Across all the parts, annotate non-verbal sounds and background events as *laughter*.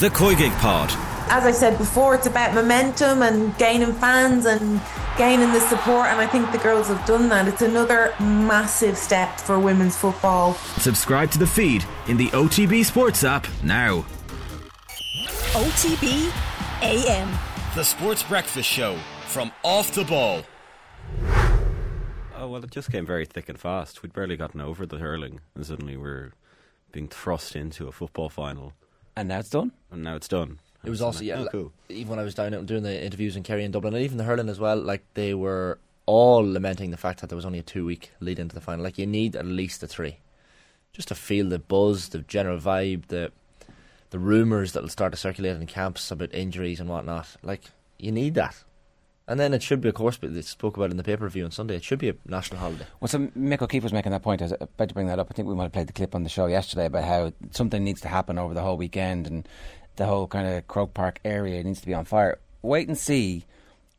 The COYGIG Pod. As I said before, it's about momentum and gaining fans and gaining the support, and I think the girls have done that. It's another massive step for women's football. Subscribe to the feed in the OTB Sports app now. OTB AM. The Sports Breakfast Show from Off the Ball. Oh well, it just came very thick and fast. We'd barely gotten over the hurling, and suddenly we're being thrust into a football final, And now it's done. and now it's done. It was also yeah. oh, like, cool. Even when I was down out doing the interviews in Kerry and Dublin, and even the hurling as well, like they were all lamenting the fact that there was only a two week lead into the final. Like you need at least a three, just to feel the buzz, the general vibe, the the rumours that'll start to circulate in camps about injuries and whatnot. Like you need that. And then it should be, of course, but they spoke about it in the pay per view on Sunday. It should be a national holiday. Well, so Mick O'Keefe was making that point. I was about to bring that up. I think we might have played the clip on the show yesterday about how something needs to happen over the whole weekend and the whole kind of Croke Park area needs to be on fire. Wait and see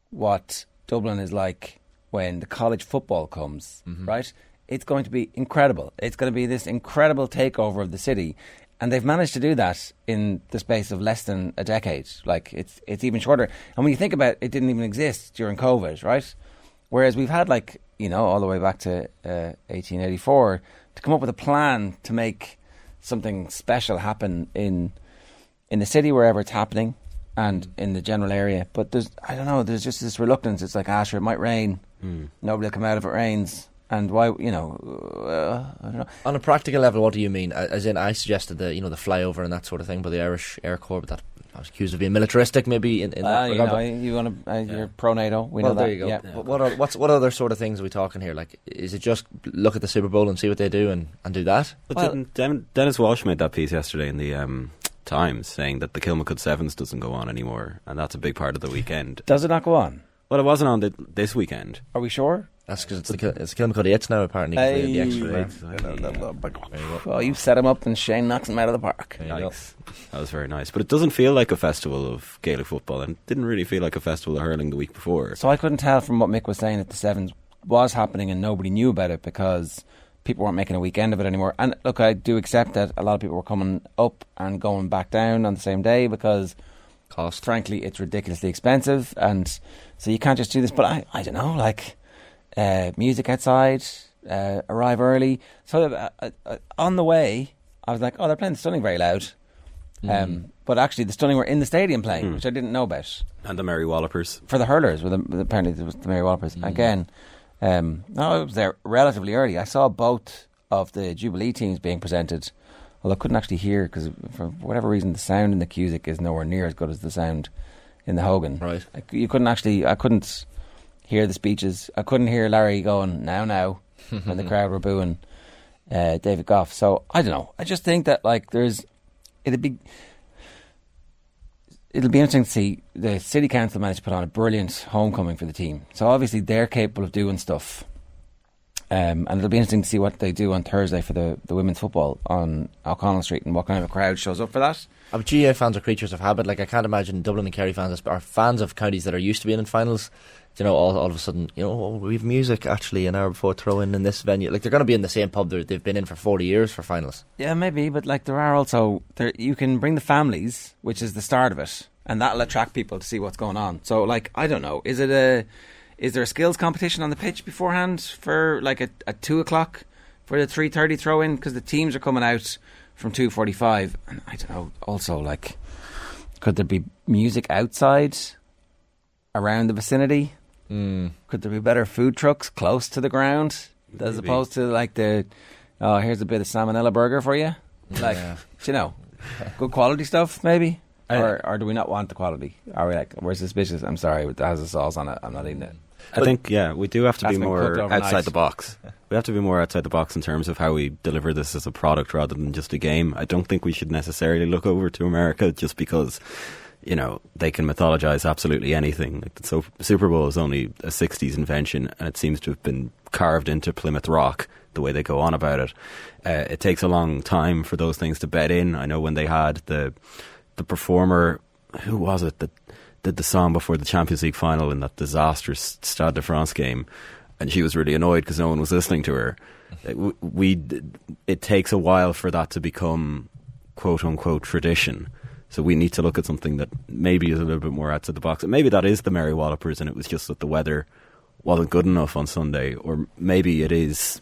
what Dublin is like when the college football comes, mm-hmm. right? It's going to be incredible. It's going to be this incredible takeover of the city. And they've managed to do that in the space of less than a decade. Like it's it's even shorter. And when you think about it, it didn't even exist during COVID, right? Whereas we've had like you know all the way back to uh, 1884 to come up with a plan to make something special happen in in the city wherever it's happening and in the general area. But there's I don't know. There's just this reluctance. It's like, ah, sure, it might rain. Nobody will come out if it rains. And why, you know, uh, I don't know. On a practical level, what do you mean? As in, I suggested the you know the flyover and that sort of thing by the Irish Air Corps, but that I was accused of being militaristic, maybe in, in Uh, that you regard, know, you want to, uh, you're pro NATO. We well, know that. there you go. Yeah. But what are, what's what other sort of things are we talking here? Like, is it just look at the Super Bowl and see what they do and, and do that? But Well- didn't Dennis Walsh made that piece yesterday in the um, Times saying that the Kilmacud Sevens doesn't go on anymore, and that's a big part of the weekend. Does it not go on? Well, it wasn't on the, this weekend. Are we sure? That's because it's the Kil- it's Kilmacud Eights now apparently. they had the extra day. Well, oh, you set him up and Shane knocks him out of the park. There you go. Yikes. That was very nice. But it doesn't feel like a festival of Gaelic football, and didn't really feel like a festival of hurling the week before. So I couldn't tell from what Mick was saying that the Sevens was happening and nobody knew about it because people weren't making a weekend of it anymore. And look, I do accept that a lot of people were coming up and going back down on the same day because, Cost. frankly, it's ridiculously expensive, and so you can't just do this. But I, I don't know, like uh, music outside, uh, arrive early. So uh, uh, uh, on the way, I was like, oh, they're playing the Stunning very loud. Um, but actually, the Stunning were in the stadium playing, which I didn't know about And the Mary Wallopers. for the hurlers. With, the, apparently there was the Mary Wallopers again. Um, no, I was there relatively early. I saw both of the Jubilee teams being presented, although I couldn't actually hear because for whatever reason the sound in the Cusack is nowhere near as good as the sound in the Hogan. Right. I you couldn't actually. I couldn't hear the speeches. I couldn't hear Larry going now now *laughs* when the crowd were booing uh, David Gough. So I don't know. I just think that like there's it'd be it'll be interesting to see the city council managed to put on a brilliant homecoming for the team. So obviously they're capable of doing stuff. Um, and it'll be interesting to see what they do on Thursday for the, the women's football on O'Connell Street and what kind of a crowd shows up for that. Uh, but GA fans are creatures of habit. Like I can't imagine Dublin and Kerry fans are fans of counties that are used to being in finals. You know, all, all of a sudden, you know, oh, we have music actually an hour before throw in in this venue. Like they're going to be in the same pub they've been in for forty years for finals. Yeah, maybe, but like there are also there you can bring the families, which is the start of it, and that'll attract people to see what's going on. So like I don't know, is it a is there a skills competition on the pitch beforehand for like a, a two o'clock for the three thirty throw in because the teams are coming out from two forty five, and I don't know. Also, like, could there be music outside around the vicinity? Mm. Could there be better food trucks close to the ground as Maybe. opposed to like the oh here's a bit of salmonella burger for you, like you know, good quality stuff maybe. Or, or do we not want the quality? Are we like we're suspicious? I'm sorry, it has a sauce on it. I'm not eating it. I think, yeah, we do have to be more outside the box. *laughs* We have to be more outside the box in terms of how we deliver this as a product rather than just a game. I don't think we should necessarily look over to America just because, you know, they can mythologize absolutely anything. Like the so- Super Bowl is only a 60s invention and it seems to have been carved into Plymouth Rock the way they go on about it. Uh, it takes a long time for those things to bed in. I know when they had the the performer, who was it that did the song before the Champions League final in that disastrous Stade de France game, and she was really annoyed because no one was listening to her. It, we, it takes a while for that to become quote unquote tradition. So we need to look at something that maybe is a little bit more outside the box. And maybe that is the Mary Wallopers, and it was just that the weather wasn't good enough on Sunday, or maybe it is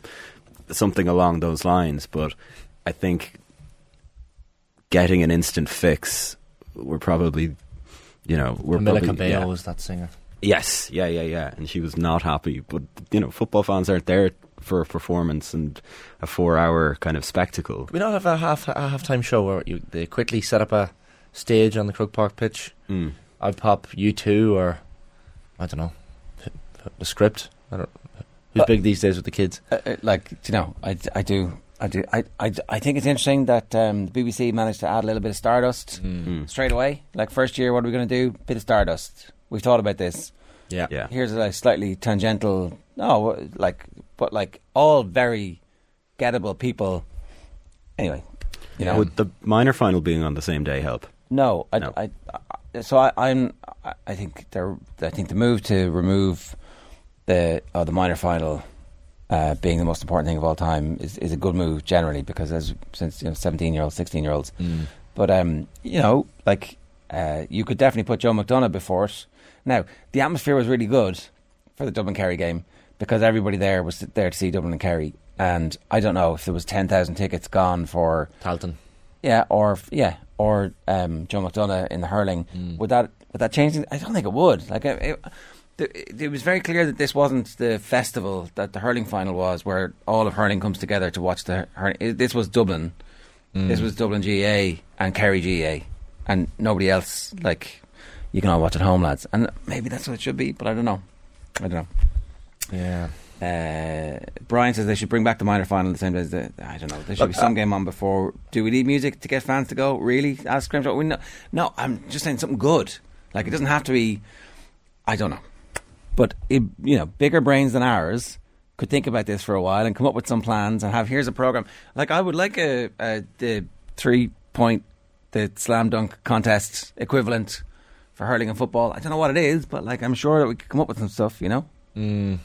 something along those lines. But I think getting an instant fix, we're probably, you know, we're Camila probably Cabello yeah. was that singer. Yes, yeah, yeah, yeah. And she was not happy. But, you know, football fans aren't there for a performance and a four hour kind of spectacle. We not have a half a halftime show where you they quickly set up a stage on the Croke Park pitch? Mm. I'd pop you two or I don't know the script. I don't. Who's Uh, big these days with the kids? Uh, uh, like you know, I, I do. I do. I, I, I think it's interesting that um, the BBC managed to add a little bit of Stardust Mm. straight away. Like first year, what are we going to do? Bit of Stardust. We've thought about this. Yeah, Yeah. Here's a slightly tangential. No, like, but like all very gettable people. Anyway, you know. Would the minor final being on the same day help? No, I, No. I, I- so I, I'm. I- think there. I think the move to remove the uh, the minor final uh, being the most important thing of all time is, is a good move generally because as since you know seventeen year olds, sixteen year olds. But um, you know, like uh, you could definitely put Joe McDonagh before it. Now the atmosphere was really good for the Dublin Kerry game because everybody there was there to see Dublin and Kerry. And I don't know if there was ten thousand tickets gone for Tailteann. yeah, or yeah, or um, Joe McDonagh in the hurling. Would that would that change? I don't think it would. Like it, it, it, it was very clear that this wasn't the festival that the hurling final was, where all of hurling comes together to watch the hurling. This was Dublin. This was Dublin GA and Kerry GA, and nobody else. Like you can all watch at home, lads. And maybe that's what it should be, but I don't know. I don't know. Yeah. Uh, Brian says they should bring back the minor final the same day as the. I don't know. There should be some uh, game on before. Do we need music to get fans to go? Really? Ask Scrimshaw. We no, no, I'm just saying something good. Like it doesn't have to be. I don't know, but it, you know, bigger brains than ours could think about this for a while and come up with some plans and have here's a program. Like I would like a, a the three point the slam dunk contest equivalent for hurling and football. I don't know what it is, but like I'm sure that we could come up with some stuff. You know. Mm.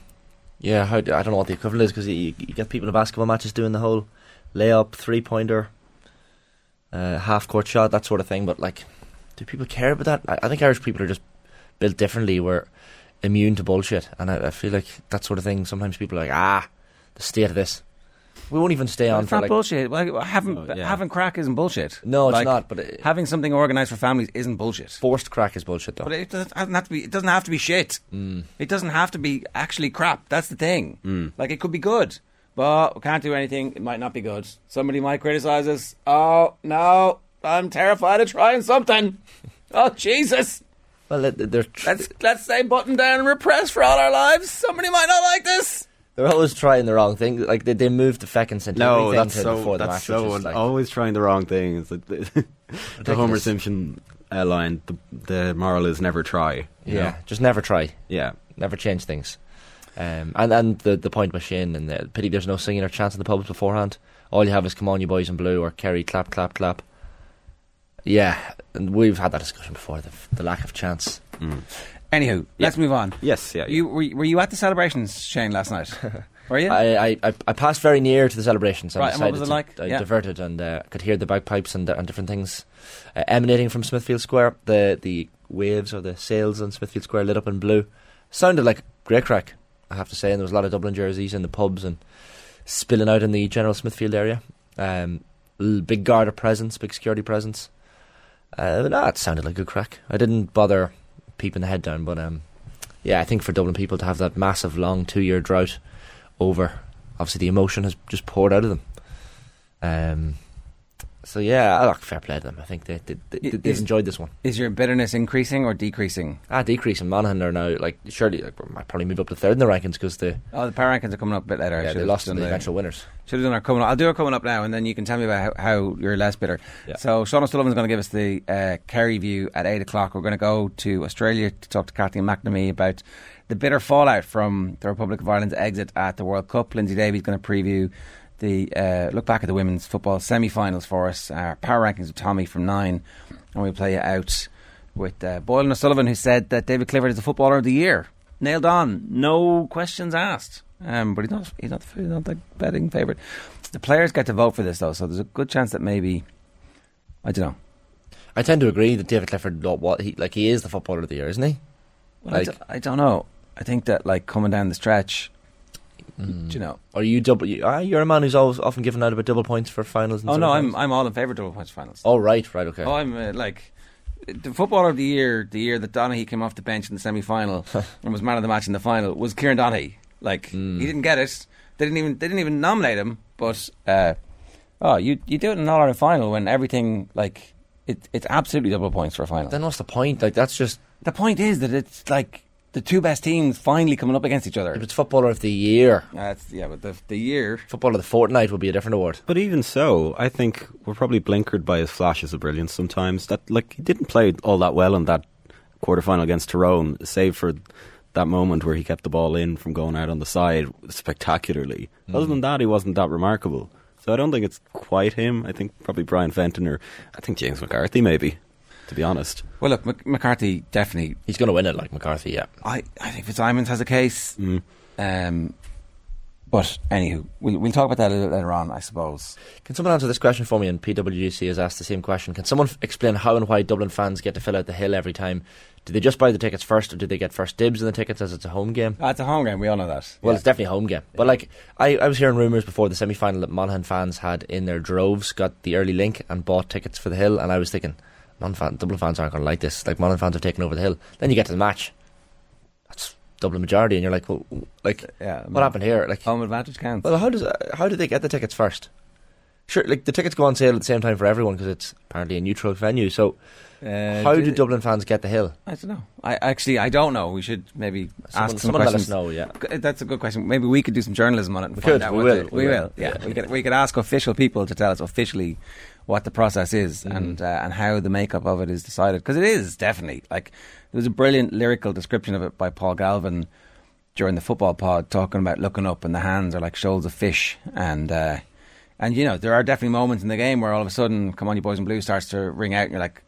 Yeah, how, I don't know what the equivalent is because you, you get people in basketball matches doing the whole layup, three pointer, uh, half court shot, that sort of thing. But like, do people care about that? I, I think Irish people are just built differently. We're immune to bullshit, and I, I feel like that sort of thing. Sometimes people are like, ah, the state of this. We won't even stay on it's for not like. bullshit. Like, having Oh, yeah. having crack isn't bullshit. No, it's Like, not. But it, having something organised for families isn't bullshit. forced crack is bullshit, though. But it doesn't have to be. It doesn't have to be shit. Mm. It doesn't have to be actually crap. That's the thing. Mm. Like it could be good, but we can't do anything. It might not be good. Somebody might criticise us. Oh no, I'm terrified of trying something. *laughs* Oh Jesus. Well, they're Let's let's say button down and repress for all our lives. Somebody might not like this. They're always trying the wrong thing. Like they, they moved the feckin' sent No, that's so. before the That's match, so. un- like, always trying the wrong thing. It's like the, *laughs* the Homer. Simpson uh, line. The, the moral is never try. yeah, know? just never try. Yeah. never change things. Um, and and the the point machine and the pity there's no singing or chanting in the pubs beforehand. All you have is "Come on, you boys in blue" or "Kerry clap clap clap." Yeah, and we've had that discussion before. The, the lack of chance. Mm. Anywho, let's move on. Yes. Yeah. You were, were you at the celebrations, Shane, last night? *laughs* Were you? I, I I passed very near to the celebrations. Right, I and what was it to- like? I Yeah. diverted and uh, could hear the bagpipes and, and different things uh, emanating from Smithfield Square. The the waves or the sails on Smithfield Square lit up in blue. Sounded like great crack, I have to say. And there was a lot of Dublin jerseys in the pubs and spilling out in the general Smithfield area. Um, big guard of presence, big security presence. Uh, no, it sounded like good crack. I didn't bother peeping the head down, but um, yeah, I think for Dublin people to have that massive, long two-year drought over, obviously the emotion has just poured out of them. Um, so yeah, I like fair play to them. I think they, they, they, they've enjoyed this one. Is your bitterness increasing or decreasing? Ah, decrease in Monaghan are now like surely like, we might probably move up to third in the rankings because they Oh, the power rankings are coming up a bit later. Yeah, they lost to the the- eventual winners. Should have done our coming up. I'll do our coming up now, and then you can tell me about how, how you're less bitter. Yeah. So Sean O'Sullivan's going to give us the uh, Kerry view at eight o'clock. We're going to go to Australia to talk to Kathleen McNamee about the bitter fallout from the Republic of Ireland's exit at the World Cup. Lindsay Davies going to preview the uh, look back at the women's football semi-finals for us. Our power rankings with Tommy from nine, and we'll play you out with uh, Boylan O'Sullivan, who said that David Clifford is the footballer of the year. Nailed on, no questions asked. Um, but he's not. He's not. He's not the betting favourite. The players get to vote for this though, so there's a good chance that maybe I don't know. I tend to agree that David Clifford, what he like, he is the footballer of the year, isn't he? Well, I Like- d- I don't know. I think that like coming down the stretch, Mm. do you know. Or you double? You, ah, you're a man who's always often given out about double points for finals. And Oh no, I'm. I'm all in favour of double points finals. Oh right, right, okay. Oh, I'm uh, like the footballer of the year. The year that Donaghy came off the bench in the semi final *laughs* and was man of the match in the final was Kieran Donaghy. Like Hmm. he didn't get it. They didn't even they didn't even nominate him. But uh, oh, you you do it in an All Ireland final when everything like it, it's absolutely double points for a final. then what's the point? Like that's just the point is that it's like the two best teams finally coming up against each other. if it's footballer of the year, That's yeah, but the the year. footballer of the fortnight would be a different award. But even so, I think we're probably blinkered by his flashes of brilliance sometimes. That like he didn't play all that well in that quarterfinal against Tyrone, save for that moment where he kept the ball in from going out on the side spectacularly. Mm-hmm. Other than that, he wasn't that remarkable. So I don't think it's quite him. I think probably Brian Fenton or I think James McCarthy maybe. To be honest, Well, look, Mc- McCarthy definitely. He's going to win it, like McCarthy. Yeah. I I think Fitzsimons has a case. Mm. Um, but anywho, we'll we'll talk about that a little later on, I suppose. Can someone answer this question for me? And PWGC has asked the same question. Can someone f- explain how and why Dublin fans get to fill out the hill every time? Do they just buy the tickets first, or do they get first dibs on the tickets as it's a home game? Ah, it's a home game. We all know that. Well, Yeah. it's definitely a home game. But like, I, I was hearing rumours before the semi final that Monaghan fans had in their droves got the early link and bought tickets for the hill, and I was thinking, Monaghan fan, Dublin fans aren't going to like this. Like Monaghan fans have taken over the hill. Then you get to the match, that's Dublin majority, and you're like, well, like, yeah. what happened here? Like, Home advantage counts. well, how does how do they get the tickets first? Sure, like the tickets go on sale at the same time for everyone because it's apparently a neutral venue. So, Uh, how do- Dublin fans get the hill? I don't know. I actually I don't know. We should maybe Someone, ask some someone let questions. us know. Yeah, That's a good question. Maybe we could do some journalism on it. And We find could, out we will, we we will, will. Yeah, yeah. we could. We could ask official people to tell us officially what the process is Mm. and uh, and how the makeup of it is decided because it is definitely like there was a brilliant lyrical description of it by Paul Galvin during the football pod talking about looking up and the hands are like shoals of fish and. Uh, and you know there are definitely moments in the game where all of a sudden, "Come on, you boys in blue" starts to ring out, and you're like,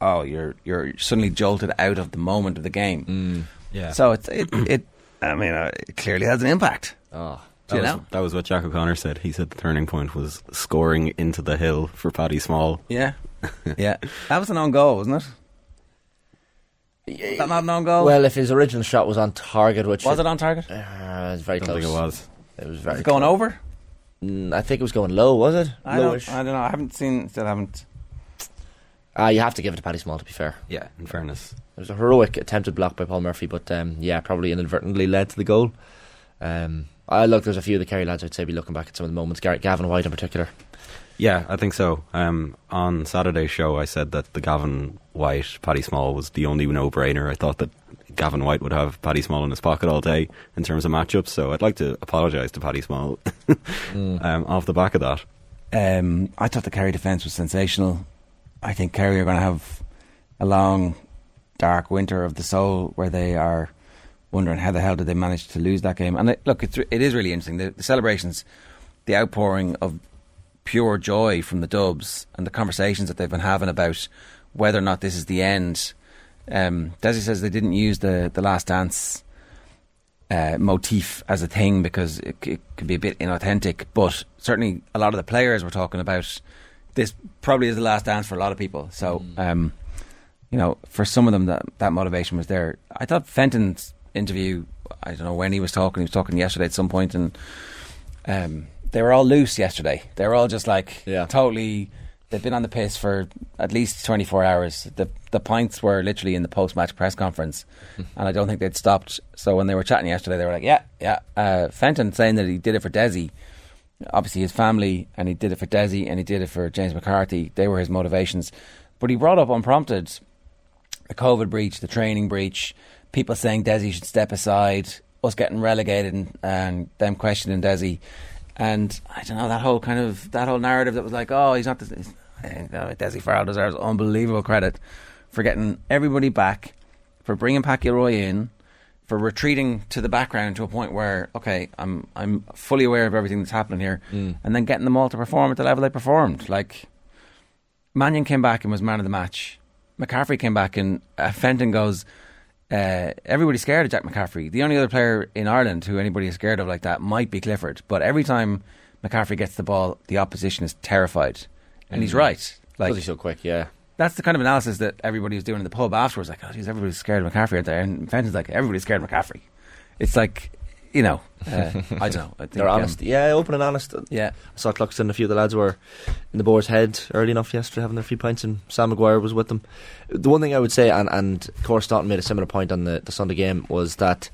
"Oh, you're you're suddenly jolted out of the moment of the game." yeah. So it's it, it I mean, uh, it clearly has an impact. oh, Do you that, was, know? that was what Jack O'Connor said. He said the turning point was scoring into the hill for Paddy Small. Yeah, *laughs* yeah. That was an on goal, wasn't it? Is that not an on goal? well, if his original shot was on target, which was it on target? Uh, it was very I don't close. think it was. It was very Was it going close. over? Mm, I think it was going low. Was it? I don't, I don't know. I haven't seen. Still haven't. Ah, you have to give it to Paddy Small. To be fair, Yeah, in fairness. it was a heroic attempted block by Paul Murphy, but um, yeah, probably inadvertently led to the goal. Um, I look. There's a few of the Kerry lads. I'd say be looking back at some of the moments. Garrett Gavin White in particular. Yeah, I think so. Um, on Saturday's show, I said that the Gavin White, Paddy Small was the only no-brainer. I thought that Gavin White would have Paddy Small in his pocket all day in terms of matchups. So I'd like to apologise to Paddy Small *laughs* um, off the back of that. Um, I thought the Kerry defence was sensational. I think Kerry are going to have a long, dark winter of the soul where they are wondering how the hell did they manage to lose that game. And it, look, it's, it is really interesting. The, the celebrations, the outpouring of pure joy from the Dubs, and the conversations that they've been having about whether or not this is the end. Um, Desi says they didn't use the the Last Dance uh, motif as a thing because it, it could be a bit inauthentic. But certainly, a lot of the players were talking about this. Probably is the last dance for a lot of people. So, um, you know, for some of them, that that motivation was there. I thought Fenton's interview. I don't know when he was talking. He was talking yesterday at some point, and um, they were all loose yesterday. They were all just like Yeah. totally. They've been on the piss for at least 24 hours. The the pints were literally in the post match press conference, and I don't think they'd stopped. So when they were chatting yesterday, they were like, "Yeah, yeah." Uh, Fenton saying that he did it for Desi. Obviously, his family, and he did it for Desi, and he did it for James McCarthy. They were his motivations. But he brought up unprompted the COVID breach, the training breach, people saying Desi should step aside, us getting relegated, and, and them questioning Desi, and I don't know that whole kind of that whole narrative that was like, oh, he's not. The, he's- eh, Desi Farrell deserves unbelievable credit for getting everybody back, for bringing Gilroy in, for retreating to the background to a point where okay, I'm I'm fully aware of everything that's happening here, and then getting them all to perform at the level they performed, like. Mannion came back and was man of the match. McCaffrey came back and uh, Fenton goes, uh, everybody's scared of Jack McCaffrey. The only other player in Ireland who anybody is scared of like that might be Clifford. But every time McCaffrey gets the ball, the opposition is terrified. And he's right. Like, Like he's so quick, yeah. that's the kind of analysis that everybody was doing in the pub afterwards. Like, oh, geez, everybody's scared of McCaffrey out there, and Fenton's like, everybody's scared of McCaffrey. It's like, you know, *laughs* uh, I don't know. I think, They're um, honest. Yeah, open and honest. yeah, I saw Cluxton and a few of the lads were in the Boar's Head early enough yesterday having their few pints and Sam Maguire was with them. The one thing I would say, and, and Cora Staunton made a similar point on the, the Sunday game, was that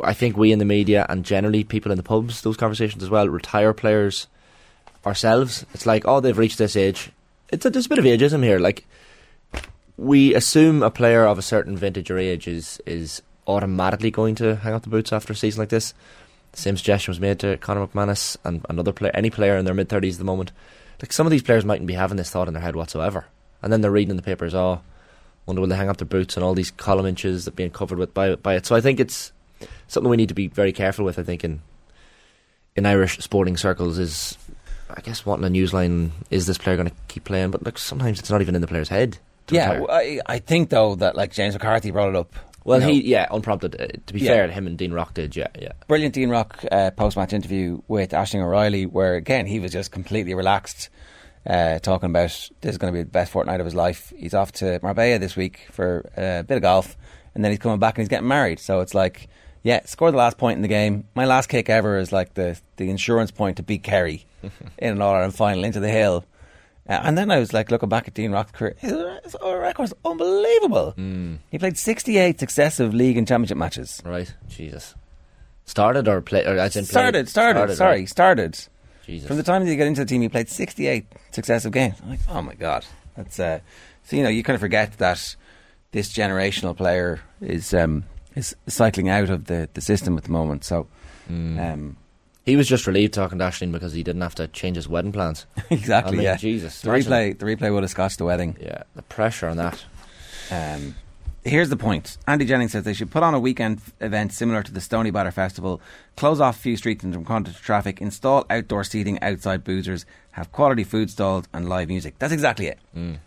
I think we in the media and generally people in the pubs, those conversations as well, retire players ourselves. It's like, oh, they've reached this age. It's a, there's a bit of ageism here. Like, we assume a player of a certain vintage or age is, is automatically going to hang up the boots after a season like this. The same suggestion was made to Conor McManus and another player, any player in their mid thirties at the moment. Like some of these players mightn't be having this thought in their head whatsoever, and then they're reading in the papers, oh, wonder will they hang up their boots and all these column inches that being covered with by by it. So I think it's something we need to be very careful with. I think in in Irish sporting circles is, I guess, wanting a newsline is this player going to keep playing? But like sometimes it's not even in the player's head. yeah. I, I think though that like James McCarthy brought it up. Well, know, he yeah, unprompted. Uh, to be Yeah. fair, him and Dean Rock did. Yeah, yeah. brilliant Dean Rock uh, post match interview with Ashling O'Reilly, where again he was just completely relaxed, uh, talking about this is going to be the best fortnight of his life. He's off to Marbella this week for uh, a bit of golf, and then he's coming back and he's getting married. So it's like, yeah, score the last point in the game. My last kick ever is like the the insurance point to beat Kerry *laughs* in an All Ireland final into the hill. Uh, and then I was like looking back at Dean Rock's career. His, his record's unbelievable. He played 68 successive league and championship matches. Right, Jesus. Started or played? Or as in Started, played? started, sorry, right. started. Jesus. From the time that you get into the team, he played 68 successive games. I'm like, oh my god, that's uh, so you know you kind of forget that this generational player is um, is cycling out of the, the system at the moment. So, Hmm. um, he was just relieved talking to Ashling because he didn't have to change his wedding plans. *laughs* exactly, I mean, yeah. Jesus. The imagine- replay, the replay would have scotched the wedding. Yeah, the pressure on that. Um, here's the point. Andy Jennings says they should put on a weekend event similar to the Stoneybatter Festival, close off a few streets and from contact traffic, install outdoor seating outside boozers, have quality food stalls and live music. That's exactly it.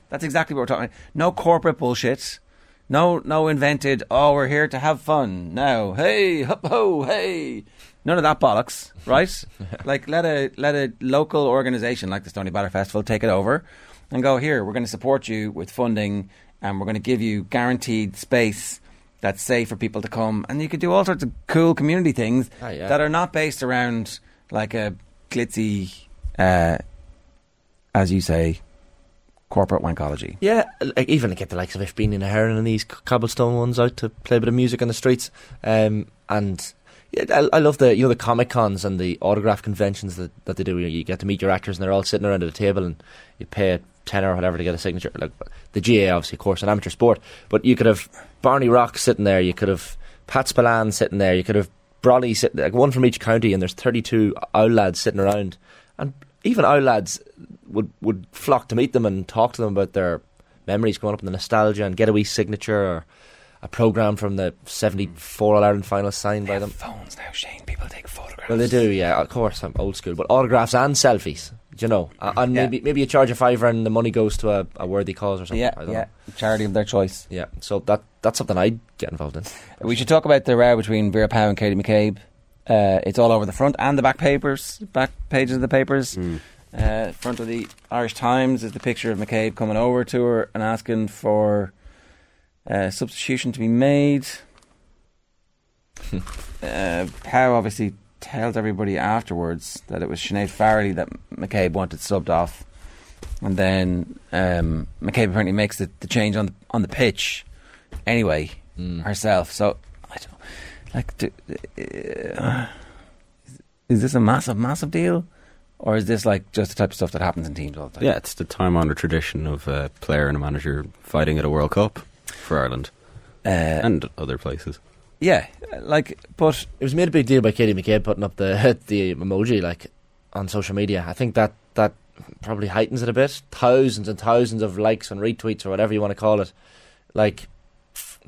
That's exactly what we're talking about. No corporate bullshit. No, no invented. Oh, we're here to have fun. Now, hey, hup ho, hey. None of that bollocks, *laughs* right? like let a let a local organisation like the Stoneybatter Festival take it over and go here. We're going to support you with funding, and we're going to give you guaranteed space that's safe for people to come, and you can do all sorts of cool community things Ah, yeah. that are not based around like a glitzy, uh, as you say, corporate wankology. Yeah, like even get the likes of If Beanie and Heron and these cobblestone ones out to play a bit of music on the streets. Um, and I, I love the you know the comic cons and the autograph conventions that, that they do. where You get to meet your actors and they're all sitting around at a table and you pay tenner or whatever to get a signature. Like the GA, obviously, of course, an amateur sport, but you could have Barney Rock sitting there. You could have Pat Spillane sitting there. You could have Brolly sitting like one from each county, and there's 32 owl lads sitting around, and even owl lads would would flock to meet them and talk to them about their memories growing up and the nostalgia and get a wee signature or a program from the 74 All Ireland final signed by them. Phones now, Shane. People take photographs. Well, they do, yeah. Of course, I'm old school, but autographs and selfies. do You know, and Yeah. maybe maybe you charge a fiver and the money goes to a, a worthy cause or something. Yeah, I don't yeah. know. Charity of their choice. yeah. So that that's something I'd get involved in. We should talk about the row between Vera Pauw and Katie McCabe. Uh, it's all over the front and the back papers, back pages of the papers. Uh, front of the Irish Times is the picture of McCabe coming over to her and asking for uh, substitution to be made. *laughs* uh, obviously tells everybody afterwards that it was Sinead Farrelly that McCabe wanted subbed off, and then um, McCabe apparently makes the, the change on the, on the pitch anyway herself. So I don't like. Do, uh, is this a massive, massive deal, or is this like just the type of stuff that happens in teams all the time? Yeah, it's the time honored tradition of a player and a manager fighting at a World Cup for Ireland uh, and other places. yeah, like, but It was made a big deal by Katie McCabe putting up the *laughs* the emoji like on social media. I think that that probably heightens it a bit. Thousands and thousands of likes and retweets or whatever you want to call it. Like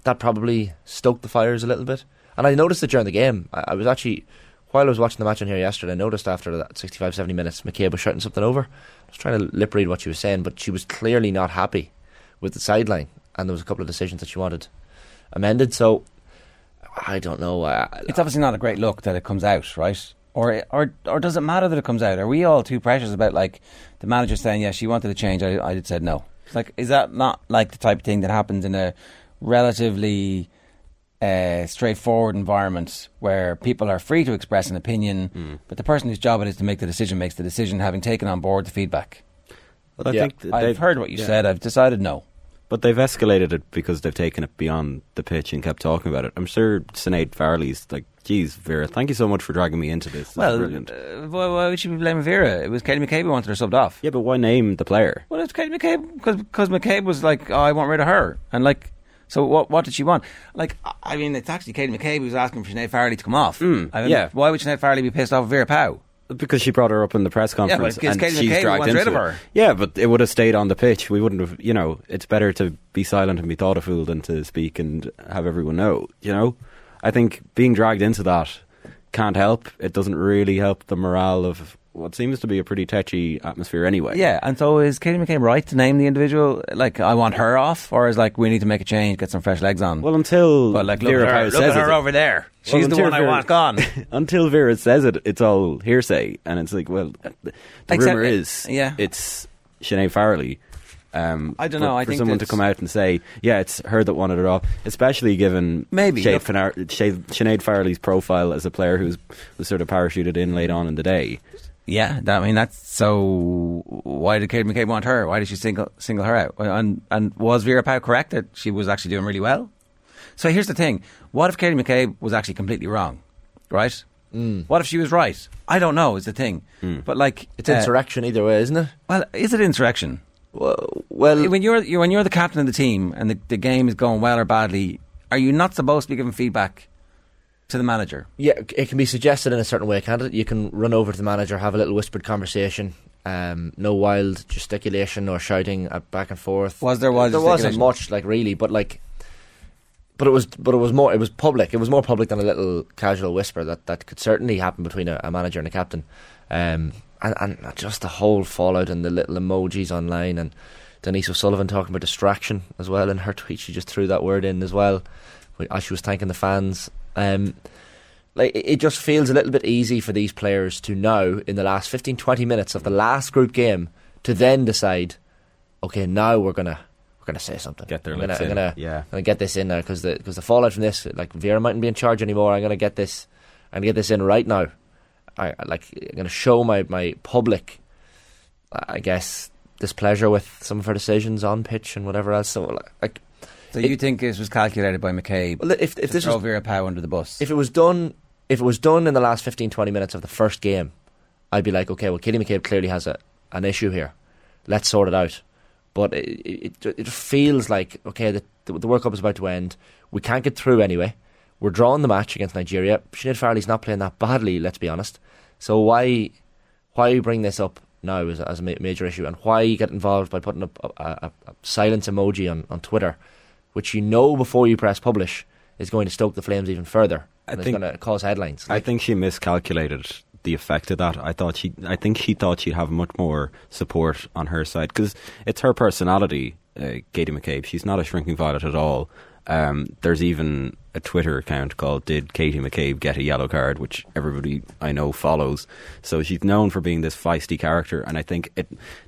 that probably stoked the fires a little bit. And I noticed it during the game. I, I was actually while I was watching the match on here yesterday, I noticed after that 65, 70 minutes, McCabe was shouting something over. I was trying to lip read what she was saying, but she was clearly not happy with the sideline, and there was a couple of decisions that she wanted amended. So I don't know. Uh, it's obviously not a great look that it comes out, right? Or, or, or does it matter that it comes out? Are we all too precious about like the manager saying, "Yeah, she wanted to change"? I, I said no. Like, is that not like the type of thing that happens in a relatively uh, straightforward environment where people are free to express an opinion, Mm. but the person whose job it is to make the decision makes the decision, having taken on board the feedback? Well, I Yeah. think th- I've they've- heard what you yeah. said. I've decided no. But they've escalated it because they've taken it beyond the pitch and kept talking about it. I'm sure Sinead Farrelly's like, geez, Vera, thank you so much for dragging me into this. Is Well, brilliant. uh, why, why would she be blaming Vera? It was Katie McCabe who wanted her subbed off. yeah, but why name the player? Well, it's Katie McCabe because McCabe was like, "Oh, I want rid of her," and like, so what? What did she want? Like, I- mean, it's actually Katie McCabe who's asking for Sinead Farrelly to come off. Mm, I mean, yeah. Why would Sinead Farrelly be pissed off at Vera Pauw? Because she brought her up in the press conference, because and Katie she's McCabe dragged into rid of it. her. Yeah, but it would have stayed on the pitch. We wouldn't have, you know. It's better to be silent and be thought a fool than to speak and have everyone know. You know, I think being dragged into that can't help. It doesn't really help the morale of what seems to be a pretty touchy atmosphere anyway. Yeah, and so is Katie McCabe right to name the individual? Like, I want her off, or is like we need to make a change, get some fresh legs on? Well, until but like, look Vera at her, look says at her it, over there. She's Well, the one I want gone. *laughs* until Vera says it, it's all hearsay, and it's like, well, the, Except- rumor is, yeah. it's Sinead Farrelly. Um, I don't for- know, I for think someone to come out and say, yeah, it's her that wanted it off, especially given Maybe, Sinead, Fanar- Sinead- Farrelly's profile as a player who's was sort of parachuted in late on in the day. Yeah, that, I mean that's so. Why did Katie McCabe want her? Why did she single single her out? And and was Vera Pauw correct that she was actually doing really well? So here's the thing: what if Katie McCabe was actually completely wrong? Right? Mm. What if she was right? I don't know. Is the thing. But like, It's uh, insurrection either way, isn't it? well, is it insurrection? Well, well when you're, you're when you're the captain of the team and the, the game is going well or badly, are you not supposed to be giving feedback to the manager? Yeah, it can be suggested in a certain way, can't it? You can run over to the manager, have a little whispered conversation. Um, no wild gesticulation or shouting back and forth. Was there wild There wasn't much, like really, but like, but it was, but it was more. It was public. It was more public than a little casual whisper that that could certainly happen between a, a manager and a captain. Um, and and just the whole fallout and the little emojis online and Denise O'Sullivan talking about distraction as well in her tweet. She just threw that word in as well as she was thanking the fans. Um, like it just feels a little bit easy for these players to now in the last 15 20 minutes of the last group game to then decide okay now we're gonna we're gonna say something. Get their I'm gonna, lips I'm in, gonna, yeah. I'm gonna get this in now because the because the fallout from this like Vera mightn't be in charge anymore. I'm gonna get this I'm gonna get this in right now. I like I'm gonna show my my public I guess displeasure with some of her decisions on pitch and whatever else. So like So It- you think this was calculated by McCabe well, if if to this throw was Vera Pauw under the bus? if it was done if it was done in the last 15 20 minutes of the first game I'd be like okay well Katie McCabe clearly has a an issue here. Let's sort it out. But it it, it feels like okay the, the the World Cup is about to end. We can't get through anyway. We're drawing the match against Nigeria. Sinead Farrelly's not playing that badly let's be honest. So why why bring this up now as, a- as a major issue? And why you get involved by putting up a, a, a silence emoji on, on Twitter which you know before you press publish is going to stoke the flames even further I and think- it's going to cause headlines I think she miscalculated the effect of that. I thought she, I think she thought she'd have much more support on her side because it's her personality, uh, Katie McCabe. She's not a shrinking violet at all. Um, there's even a Twitter account called "Did Katie McCabe Get a Yellow Card?" which everybody I know follows. So she's known for being this feisty character, and I think it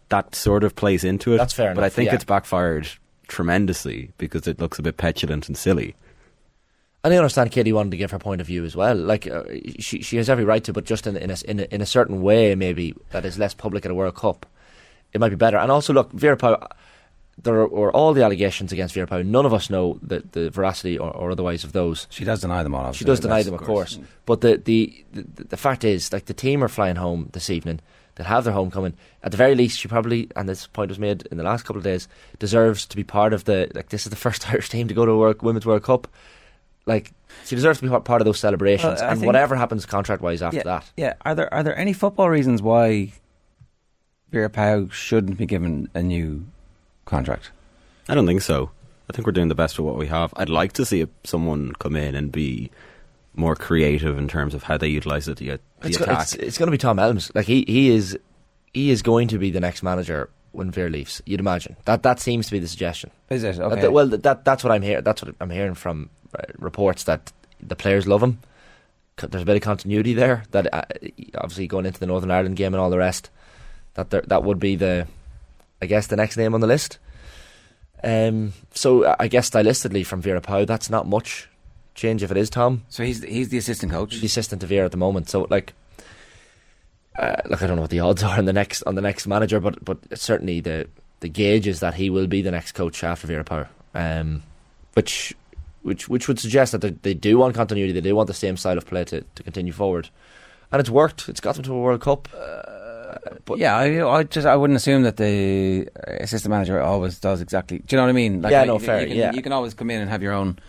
that sort of plays into it. That's fair but I think yeah. it's backfired tremendously because it looks a bit petulant and silly. And I understand Katie wanted to give her point of view as well. Like uh, she she has every right to, but just in in a, in a in a certain way, maybe that is less public at a World Cup. It might be better. And also, look, Vera Pauw. There were all the allegations against Vera Pauw. None of us know the, the veracity or, or otherwise of those. she does deny them all. She does deny That's- them, of course. But the, the the the fact is, like the team are flying home this evening. They'll have their homecoming. At the very least, she probably, and this point was made in the last couple of days, deserves to be part of the. Like this is the first *laughs* Irish team to go to a World, Women's World Cup. Like she deserves to be part- part of those celebrations, Well, and think- whatever happens contract wise after yeah, that. Yeah. Are there are there any football reasons why Vera Pauw shouldn't be given a new contract? I don't think so. I think we're doing the best with what we have. I'd like to see someone come in and be more creative in terms of how they utilize it. The, the It's, go- it's, it's going to be Tom Elmes. Like he, he is he is going to be the next manager when Veer leaves. You'd imagine that that seems to be the suggestion. Is it okay? th- well, that that's what I'm hearing. That's what I'm hearing from uh, reports that the players love him. There's a bit of continuity there. That uh, obviously going into the Northern Ireland game and all the rest, that there, that would be the, I guess, the next name on the list. Um, so I guess stylistically from Vera Pauw, that's not much change if it is Tom. So he's he's the assistant coach. the assistant to Vera at the moment. So like, uh, look, I don't know what the odds *laughs* are on the next on the next manager, but but certainly the the gauge is that he will be the next coach after Vera Pauw, um, which which which would suggest that they, they do want continuity. They do want the same style of play to, to continue forward, and it's worked. It's got them to a World Cup. Uh, but yeah, I, I just I wouldn't assume that the assistant manager always does exactly. Do you know what I mean? Yeah, no, you, fair, You can, yeah. you can always come in and have your own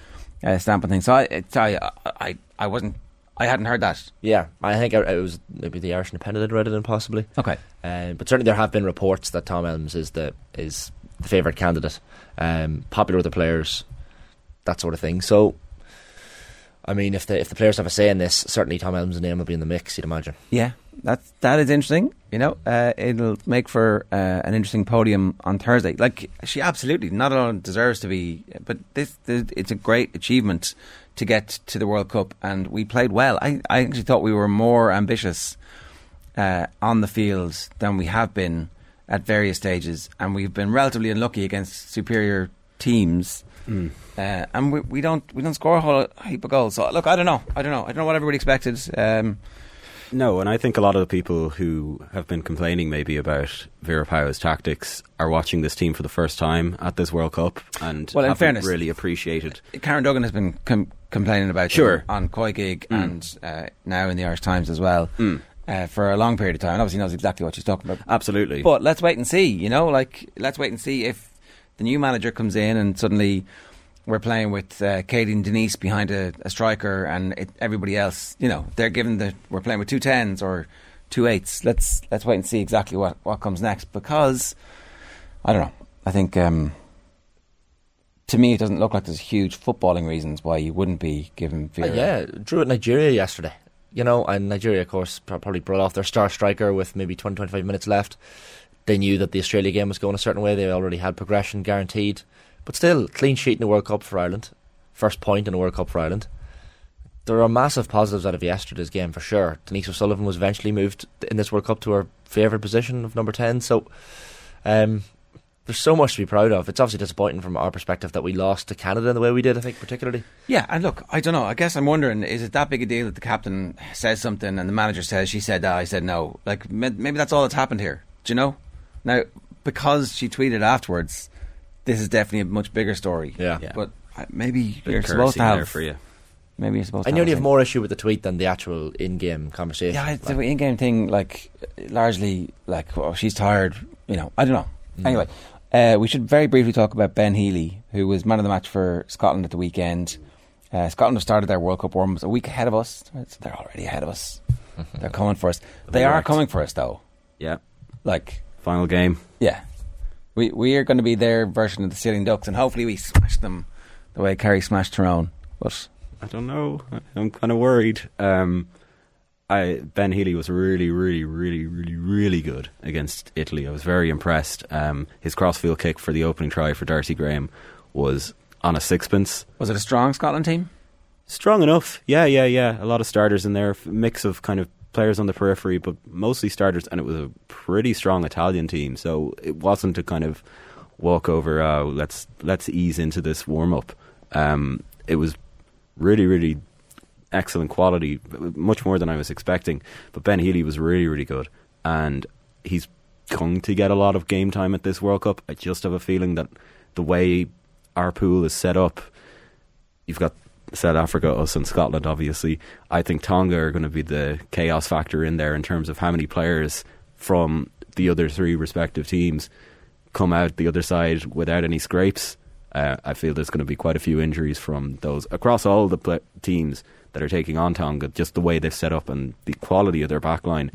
uh, stamp on things. So I, I, I, I wasn't, I hadn't heard that. yeah, I think it was maybe the Irish Independent that read it in possibly. Okay, Um, but certainly there have been reports that Tom Elmes is the is the favourite candidate, um, popular with the players, that sort of thing. So, I mean, if the if the players have a say in this, certainly Tom Elmes' name will be in the mix. You'd imagine. yeah, that's that is interesting. You know, uh, it'll make for uh, an interesting podium on Thursday. Like she absolutely not alone deserves to be, but this, this it's a great achievement to get to the World Cup, and we played well. I I actually thought we were more ambitious uh, on the field than we have been at various stages, and we've been relatively unlucky against superior teams. Uh, and we, we don't we don't score a whole heap of goals. So look, I don't know, I don't know, I don't know what everybody expected. Um, No, and I think a lot of the people who have been complaining maybe about Vera Pauw's tactics are watching this team for the first time at this World Cup and Well, in fairness- really appreciated. Karen Duggan has been com- complaining about Sure. on COYGIG and uh, now in the Irish Times as well uh, for a long period of time. And obviously knows exactly what she's talking about. Absolutely. But let's wait and see. You know, like let's wait and see if the new manager comes in and suddenly we're playing with uh, Katie and Denise behind a, a striker, and it, everybody else, you know, they're given the we're playing with two tens or two eights. Let's let's wait and see exactly what what comes next because I don't know. I think. Um, to me, it doesn't look like there's huge footballing reasons why you wouldn't be given Uh, yeah, drew at Nigeria yesterday. You know, and Nigeria, of course, probably brought off their star striker with maybe 20, 25 minutes left. They knew that the Australia game was going a certain way. They already had progression guaranteed. But still, clean sheet in the World Cup for Ireland. First point in the World Cup for Ireland. There are massive positives out of yesterday's game for sure. Denise O'Sullivan was eventually moved in this World Cup to her favourite position of number 10. So um, there's so much to be proud of. It's obviously disappointing from our perspective that we lost to Canada in the way we did, I think, particularly. Yeah, and look, I don't know. I guess I'm wondering: is it that big a deal that the captain says something and the manager says she said that, I said no? Like maybe that's all that's happened here. Do you know? Now, because she tweeted afterwards, this is definitely a much bigger story. Yeah. Yeah. but uh, maybe Bit you're of supposed to courtesy have. for you. Maybe you're supposed. I to nearly have, have more issue with the tweet than the actual in-game conversation. Yeah, it's Like, the in-game thing. Like largely, like oh, she's tired. You know, I don't know. Mm. Anyway, uh, we should very briefly talk about Ben Healy, who was man of the match for Scotland at the weekend. Uh, Scotland have started their World Cup warm-ups a week ahead of us. So they're already ahead of us. *laughs* they're coming for us. They are Correct. coming for us, though. Yeah. Like, Final game. yeah, we we are going to be their version of the Sitting Ducks, and hopefully we smash them the way Kerry smashed Tyrone. But I don't know. I'm kind of worried. Um, I Ben Healy was really, really, really, really, really good against Italy. I was very impressed. Um, his crossfield kick for the opening try for Darcy Graham was on a sixpence. was it a strong Scotland team? Strong enough. Yeah, yeah, yeah. A lot of starters in there. Mix of kind of players on the periphery, but mostly starters. And it was a pretty strong Italian team. So it wasn't a kind of walk over. Uh, let's let's ease into this warm up. Um, it was really, really excellent quality, much more than I was expecting. But Ben Healy was really, really good, and he's going to get a lot of game time at this World Cup. I just have a feeling that the way our pool is set up, you've got South Africa, us, and Scotland. Obviously, I think Tonga are going to be the chaos factor in there in terms of how many players from the other three respective teams come out the other side without any scrapes. Uh, I feel there's going to be quite a few injuries from those across all the pl- teams that are taking on Tonga. Just the way they've set up and the quality of their backline,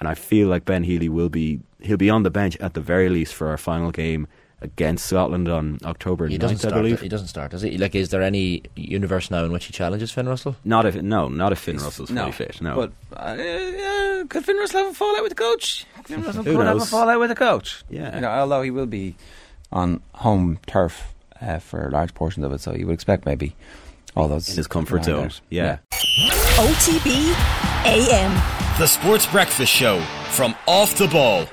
and I feel like Ben Healy will be he'll be on the bench at the very least for our final game against Scotland on October he doesn't 9th, I start. believe. He doesn't start, does he? Like, is there any universe now in which he challenges Finn Russell? Not if no, not if Finn Russell's fully no, fit. No, But uh, uh, could Finn Russell have a fallout with the coach? Finn *laughs* Russell Who could have a fallout with the coach. Yeah. You know, although he will be on home turf uh, for large portions of it, so you would expect maybe all those in his comfort around zone. it. Yeah. OTB AM. The Sports Breakfast Show from Off the Ball.